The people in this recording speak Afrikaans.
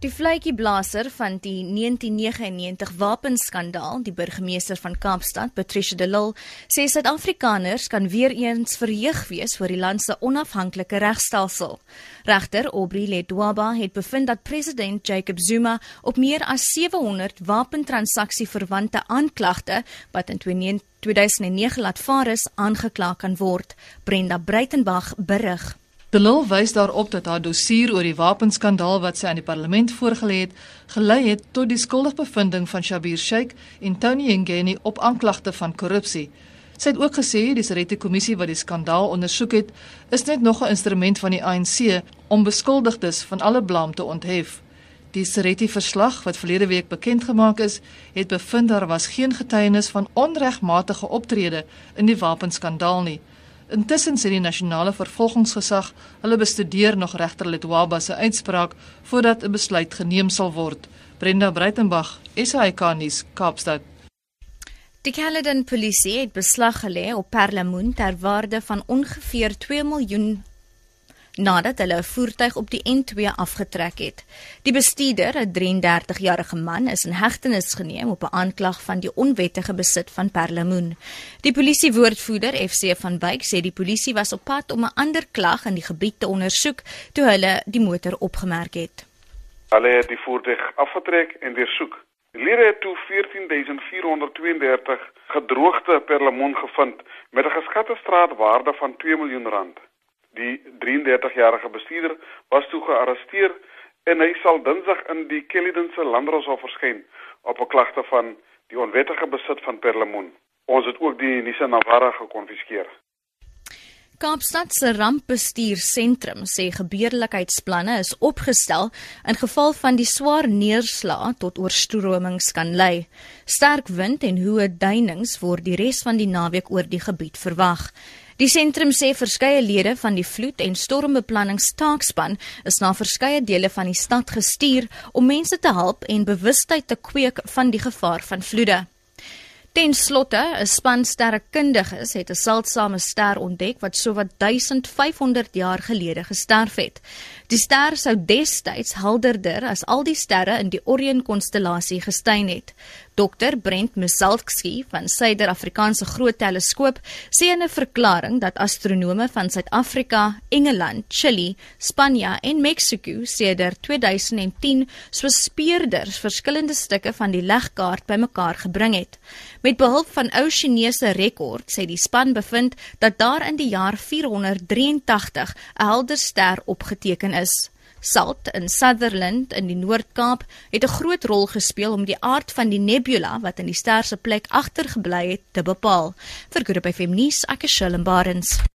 Die vletjieblaser van die 1999 wapenskandaal, die burgemeester van Kaapstad, Patricia de Lille, sê Suid-Afrikaners kan weer eens verheug wees oor die land se onafhanklike regstelsel. Regter Aubrey Ledwaba het bevind dat president Jacob Zuma op meer as 700 wapentransaksie verwante aanklagte wat in 2009 laat vaar is, aangekla kan word. Brenda Breitenberg berig. De Lille wys daarop dat haar dossier oor die wapenskandaal wat sy aan die parlement voorgelê het, gelei het tot die skuldigbevindings van Shabir Sheikh en Tony Ngeni op aanklagte van korrupsie. Sy het ook gesê die Sereti kommissie wat die skandaal ondersoek het, is net nog 'n instrument van die ANC om beskuldigdes van alle blame te onthef. Die Sereti verslag wat verlede week bekend gemaak is, het bevind daar was geen getuienis van onregmatige optrede in die wapenskandaal nie. Intussen sê die nasionale vervolgingsgesag hulle bestudeer nog regter Letwaba se uitspraak voordat 'n besluit geneem sal word. Brenda Breitenberg, SAK nuus, Kaapstad. Die Caledon polisie het beslag gelê op perlemoen ter waarde van ongeveer 2 miljoen nadat hulle 'n voertuig op die N2 afgetrek het. Die bestuurder, 'n 33-jarige man, is in hegtenis geneem op 'n aanklag van die onwettige besit van perlemoen. Die polisiewoordvoerder, FC van Wyk, sê die polisie was op pad om 'n ander klag in die gebied te ondersoek toe hulle die motor opgemerk het. Hulle het die voertuig afgetrek en deursoek. Die lede het toe 14432 gedroogde perlemoen gevind met 'n geskatte straatwaarde van 2 miljoen rand. Die 33-jarige bestuurder was toe gearresteer en hy sal Dinsdag in die Caledonse Landroshof verskyn op 'n klagte van die onwettige besit van perlemoen. Ons het ook die Nissan Navara gekonfiskeer. Kaapstad se rampbestuursentrum sê gebeurlikheidsplanne is opgestel in geval van die swaar neerslae tot oorstromings kan lei. Sterk wind en hoë duinings word die res van die naweek oor die gebied verwag. Die sentrum sê verskeie lede van die vloed- en stormbeplanningstaakspan is na verskeie dele van die stad gestuur om mense te help en bewustheid te kweek van die gevaar van vloede. Ten slotte, 'n span sterrekundiges het 'n seldsame ster ontdek wat sowat 1500 jaar gelede gesterf het. Die ster sou destyds helderder as al die sterre in die Orion-konstellasie geskyn het. Dr Brent Misalski van Suider-Afrikaanse Groot Teleskoop sê in 'n verklaring dat astronome van Suid-Afrika, Engeland, Chili, Spanje en Mexiko sedert 2010 so speurders verskillende stukke van die legkaart bymekaar gebring het. Met behulp van ou Chinese rekords sê die span bevind dat daar in die jaar 483 'n helder ster opgeteken is. Salt in Sutherland in die Noord-Kaap het 'n groot rol gespeel om die aard van die nebula wat in die ster se plek agtergebly het te bepaal. Vir Groep FM nuus, ek is Shalom Barends.